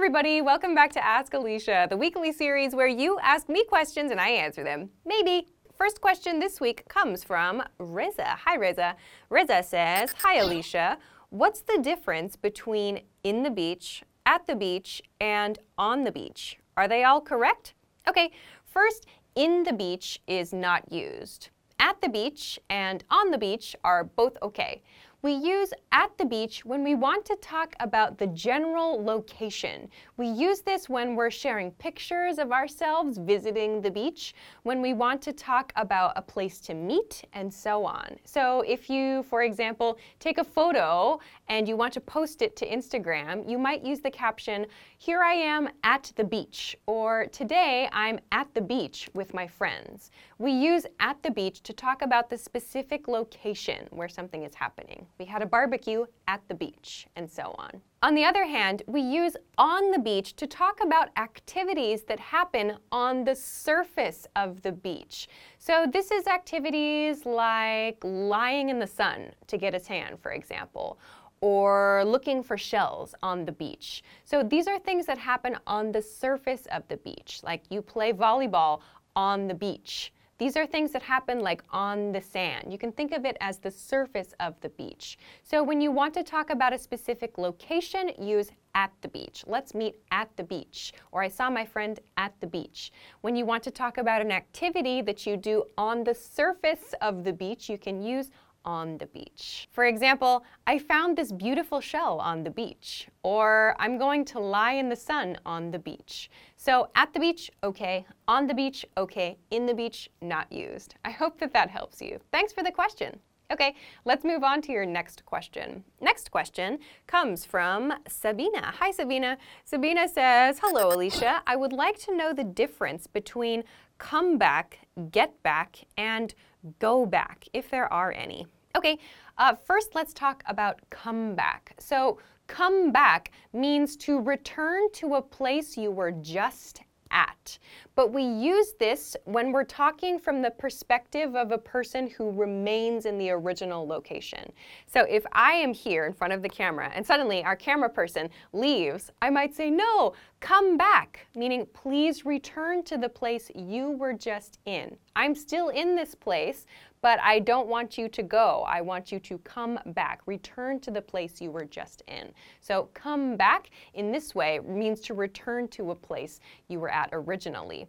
everybody. Welcome back to Ask Alisha, the weekly series where you ask me questions and I answer them. Maybe. First question this week comes from Reza. Hi, Reza. Reza says, Hi, Alisha. What's the difference between in the beach, at the beach, and on the beach? Are they all correct? Okay, first, in the beach is not used. At the beach and on the beach are both okay. We use at the beach when we want to talk about the general location. We use this when we're sharing pictures of ourselves visiting the beach, when we want to talk about a place to meet, and so on. So if you, for example, take a photo and you want to post it to Instagram, you might use the caption, Here I am at the beach, or Today I'm at the beach with my friends. We use at the beach to talk about the specific location where something is happening. We had a barbecue at the beach, and so on. On the other hand, we use on the beach to talk about activities that happen on the surface of the beach. So this is activities like lying in the sun to get a tan, for example, or looking for shells on the beach. So these are things that happen on the surface of the beach, like you play volleyball on the beach. These are things that happen like on the sand. You can think of it as the surface of the beach. So when you want to talk about a specific location, use at the beach. Let's meet at the beach. Or I saw my friend at the beach. When you want to talk about an activity that you do on the surface of the beach, you can use on the beach. For example, I found this beautiful shell on the beach, or I'm going to lie in the sun on the beach. So at the beach, okay, on the beach, okay, in the beach, not used. I hope that that helps you. Thanks for the question. Okay, let's move on to your next question. Next question comes from Sabina. Hi, Sabina. Sabina says, Hello, Alisha. I would like to know the difference between come back, get back, and go back, if there are any. Okay, uh, first let's talk about come back. So, come back means to return to a place you were just at. But we use this when we're talking from the perspective of a person who remains in the original location. So if I am here in front of the camera and suddenly our camera person leaves, I might say, No, come back, meaning please return to the place you were just in. I'm still in this place, but I don't want you to go. I want you to come back, return to the place you were just in. So, come back in this way means to return to a place you were at originally.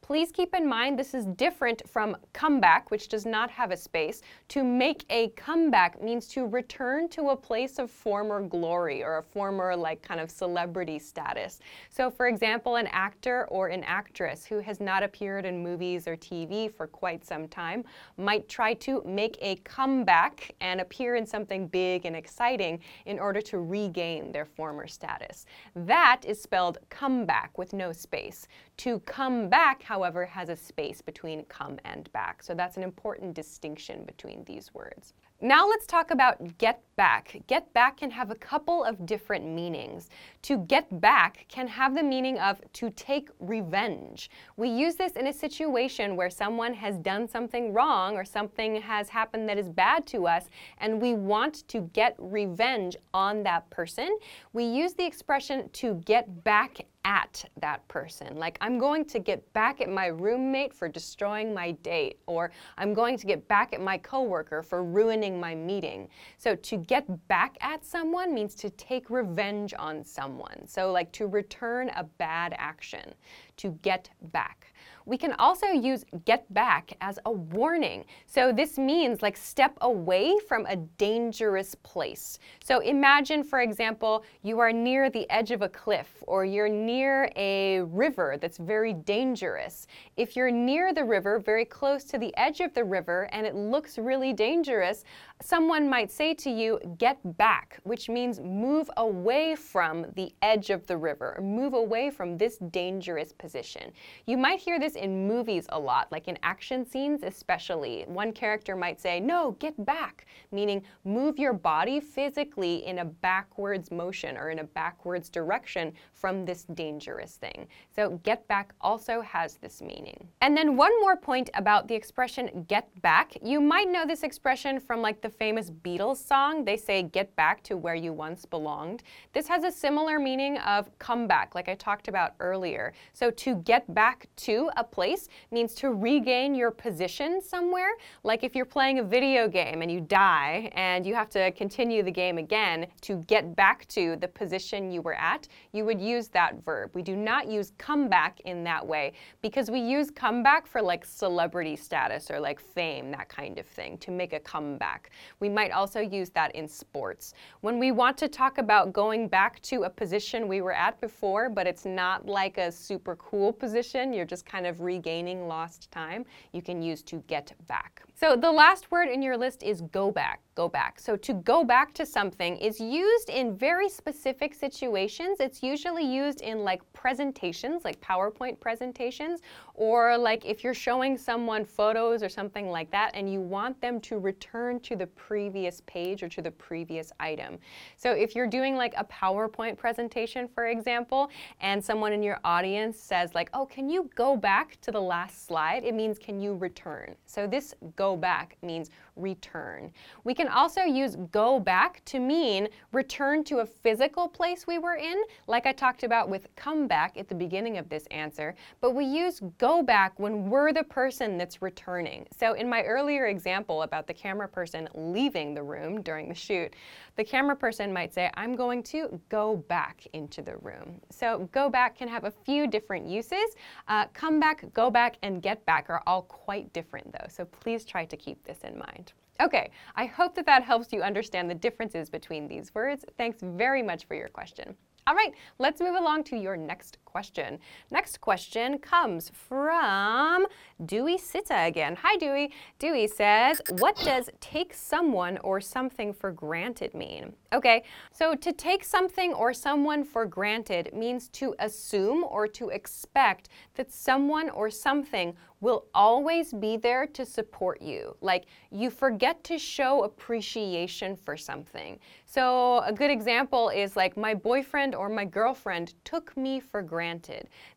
Please keep in mind this is different from comeback, which does not have a space. To make a comeback means to return to a place of former glory or a former, like, kind of celebrity status. So, for example, an actor or an actress who has not appeared in movies or TV for quite some time might try to make a comeback and appear in something big and exciting in order to regain their former status. That is spelled comeback with no space. To come back, however, has a space between come and back. So that's an important distinction between these words. Now let's talk about get back. Get back can have a couple of different meanings. To get back can have the meaning of to take revenge. We use this in a situation where someone has done something wrong or something has happened that is bad to us and we want to get revenge on that person. We use the expression to get back at that person. Like, I'm going to get back at my roommate for destroying my date, or I'm going to get back at my coworker for ruining my meeting. So, to get back at someone means to take revenge on someone. So, like to return a bad action, to get back. We can also use get back as a warning. So this means like step away from a dangerous place. So imagine, for example, you are near the edge of a cliff or you're near a river that's very dangerous. If you're near the river, very close to the edge of the river, and it looks really dangerous, someone might say to you, get back, which means move away from the edge of the river, move away from this dangerous position. You might hear this in movies a lot, like in action scenes especially. One character might say, No, get back, meaning move your body physically in a backwards motion or in a backwards direction from this dangerous thing. So, get back also has this meaning. And then, one more point about the expression get back. You might know this expression from like the famous Beatles song. They say, Get back to where you once belonged. This has a similar meaning of come back, like I talked about earlier. So, to get back to a place means to regain your position somewhere. Like if you're playing a video game and you die and you have to continue the game again to get back to the position you were at, you would use that verb. We do not use come back in that way because we use come back for like celebrity status or like fame, that kind of thing, to make a comeback. We might also use that in sports. When we want to talk about going back to a position we were at before, but it's not like a super cool position, you're just kind of regaining lost time, you can use to get back. So the last word in your list is go back go back. So to go back to something is used in very specific situations. It's usually used in like presentations, like PowerPoint presentations, or like if you're showing someone photos or something like that and you want them to return to the previous page or to the previous item. So if you're doing like a PowerPoint presentation, for example, and someone in your audience says like, "Oh, can you go back to the last slide?" It means can you return. So this go back means return. We can also use go back to mean return to a physical place we were in, like I talked about with come back at the beginning of this answer, but we use go back when we're the person that's returning. So in my earlier example about the camera person leaving the room during the shoot, the camera person might say, I'm going to go back into the room. So go back can have a few different uses. Uh, come back, go back, and get back are all quite different though, so please try to keep this in mind. Okay, I hope that that helps you understand the differences between these words. Thanks very much for your question. All right, let's move along to your next question. Next question comes from Dewey Sita again. Hi, Dewey. Dewey says, What does take someone or something for granted mean? Okay, so to take something or someone for granted means to assume or to expect that someone or something will always be there to support you. Like you forget to show appreciation for something. So, a good example is like my boyfriend or my girlfriend took me for granted.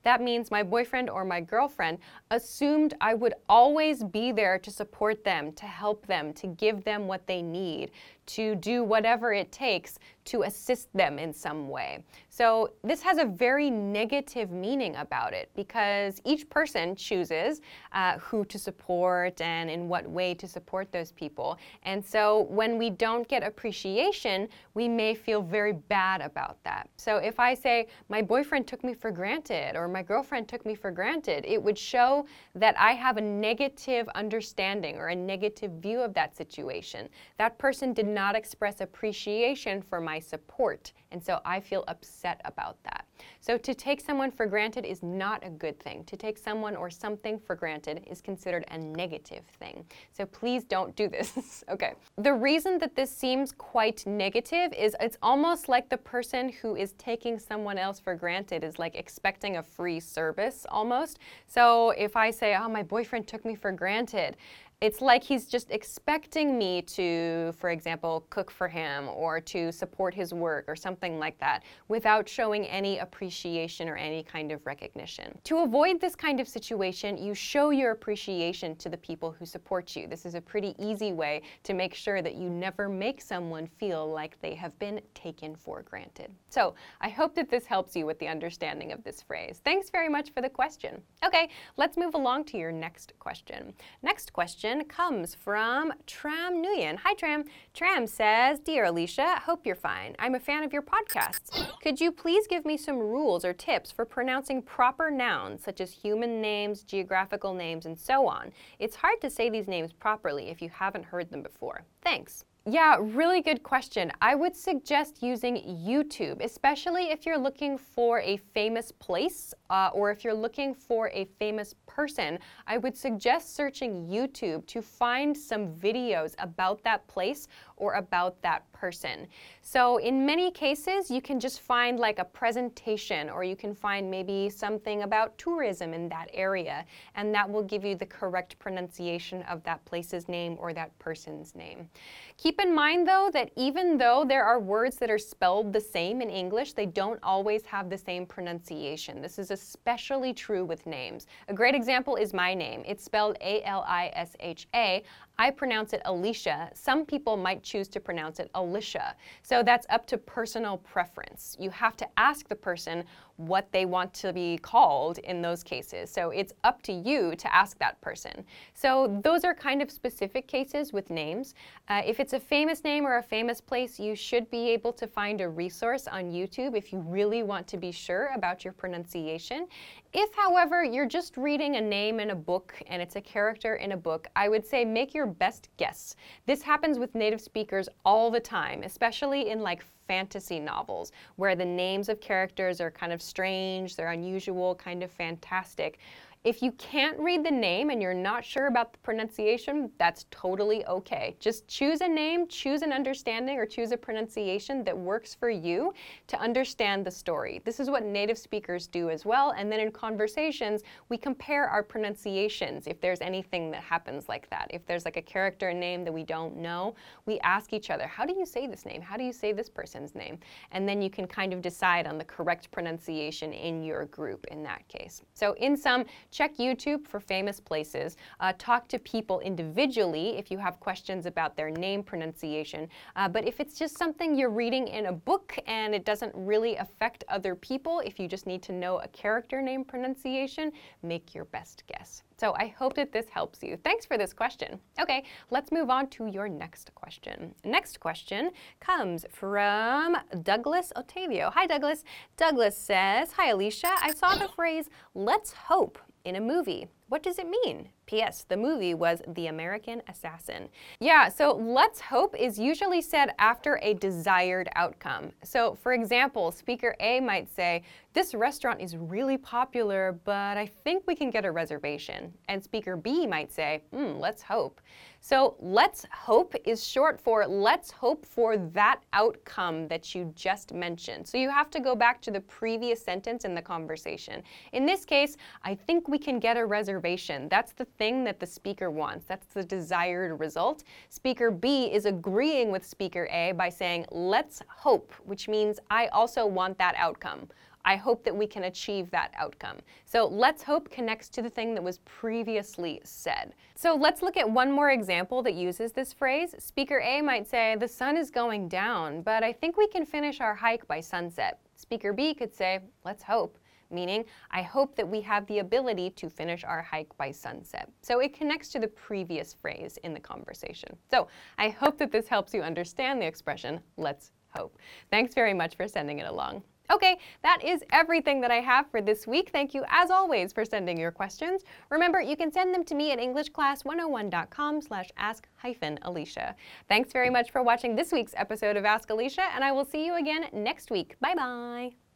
That means my boyfriend or my girlfriend assumed I would always be there to support them, to help them, to give them what they need, to do whatever it takes to assist them in some way. So, this has a very negative meaning about it because each person chooses uh, who to support and in what way to support those people. And so, when we don't get appreciation, we may feel very bad about that. So, if I say, My boyfriend took me for granted or my girlfriend took me for granted, it would show that I have a negative understanding or a negative view of that situation. That person did not express appreciation for my support, and so I feel upset about that. So to take someone for granted is not a good thing. To take someone or something for granted is considered a negative thing. So please don't do this. okay. The reason that this seems quite negative is it's almost like the person who is taking someone else for granted is like expecting a free service almost. So if I say, "Oh, my boyfriend took me for granted," it's like he's just expecting me to, for example, cook for him or to support his work or something like that without showing any appreciation or any kind of recognition. To avoid this kind of situation, you show your appreciation to the people who support you. This is a pretty easy way to make sure that you never make someone feel like they have been taken for granted. So I hope that this helps you with the understanding of this phrase. Thanks very much for the question. Okay, let's move along to your next question. Next question question comes from Tram Nguyen. Hi, Tram. Tram says, Dear Alisha, hope you're fine. I'm a fan of your podcasts. Could you please give me some rules or tips for pronouncing proper nouns, such as human names, geographical names, and so on? It's hard to say these names properly if you haven't heard them before. Thanks. Yeah, really good question. I would suggest using YouTube, especially if you're looking for a famous place uh, or if you're looking for a famous person. I would suggest searching YouTube to find some videos about that place or about that person. So, in many cases, you can just find like a presentation or you can find maybe something about tourism in that area, and that will give you the correct pronunciation of that place's name or that person's name. Keep in mind though that even though there are words that are spelled the same in English, they don't always have the same pronunciation. This is especially true with names. A great example is my name. It's spelled A L I S H A. I pronounce it Alicia. Some people might choose to pronounce it Alicia. So that's up to personal preference. You have to ask the person what they want to be called in those cases. So it's up to you to ask that person. So those are kind of specific cases with names. Uh, if it's a famous name or a famous place, you should be able to find a resource on YouTube if you really want to be sure about your pronunciation. If, however, you're just reading a name in a book and it's a character in a book, I would say make your best guess. This happens with native speakers all the time, especially in like fantasy novels where the names of characters are kind of strange, they're unusual, kind of fantastic. If you can't read the name and you're not sure about the pronunciation, that's totally okay. Just choose a name, choose an understanding, or choose a pronunciation that works for you to understand the story. This is what native speakers do as well. And then in conversations, we compare our pronunciations if there's anything that happens like that. If there's like a character name that we don't know, we ask each other, How do you say this name? How do you say this person's name? And then you can kind of decide on the correct pronunciation in your group in that case. So, in sum, Check YouTube for famous places. Uh, talk to people individually if you have questions about their name pronunciation. Uh, but if it's just something you're reading in a book and it doesn't really affect other people, if you just need to know a character name pronunciation, make your best guess. So I hope that this helps you. Thanks for this question. Okay, let's move on to your next question. Next question comes from Douglas Otavio. Hi, Douglas. Douglas says, Hi, Alisha. I saw the phrase, let's hope in a movie. What does it mean? P.S. The movie was The American Assassin. Yeah, so let's hope is usually said after a desired outcome. So, for example, Speaker A might say, This restaurant is really popular, but I think we can get a reservation. And Speaker B might say, Hmm, let's hope. So, let's hope is short for let's hope for that outcome that you just mentioned. So, you have to go back to the previous sentence in the conversation. In this case, I think we can get a reservation. That's the thing that the speaker wants, that's the desired result. Speaker B is agreeing with Speaker A by saying, let's hope, which means I also want that outcome. I hope that we can achieve that outcome. So let's hope connects to the thing that was previously said. So let's look at one more example that uses this phrase. Speaker A might say, The sun is going down, but I think we can finish our hike by sunset. Speaker B could say, Let's hope meaning I hope that we have the ability to finish our hike by sunset. So it connects to the previous phrase in the conversation. So I hope that this helps you understand the expression, let's hope. Thanks very much for sending it along. Okay, that is everything that I have for this week. Thank you, as always, for sending your questions. Remember, you can send them to me at EnglishClass101.com slash ask hyphen Alisha. Thanks very much for watching this week's episode of Ask Alisha, and I will see you again next week. Bye-bye.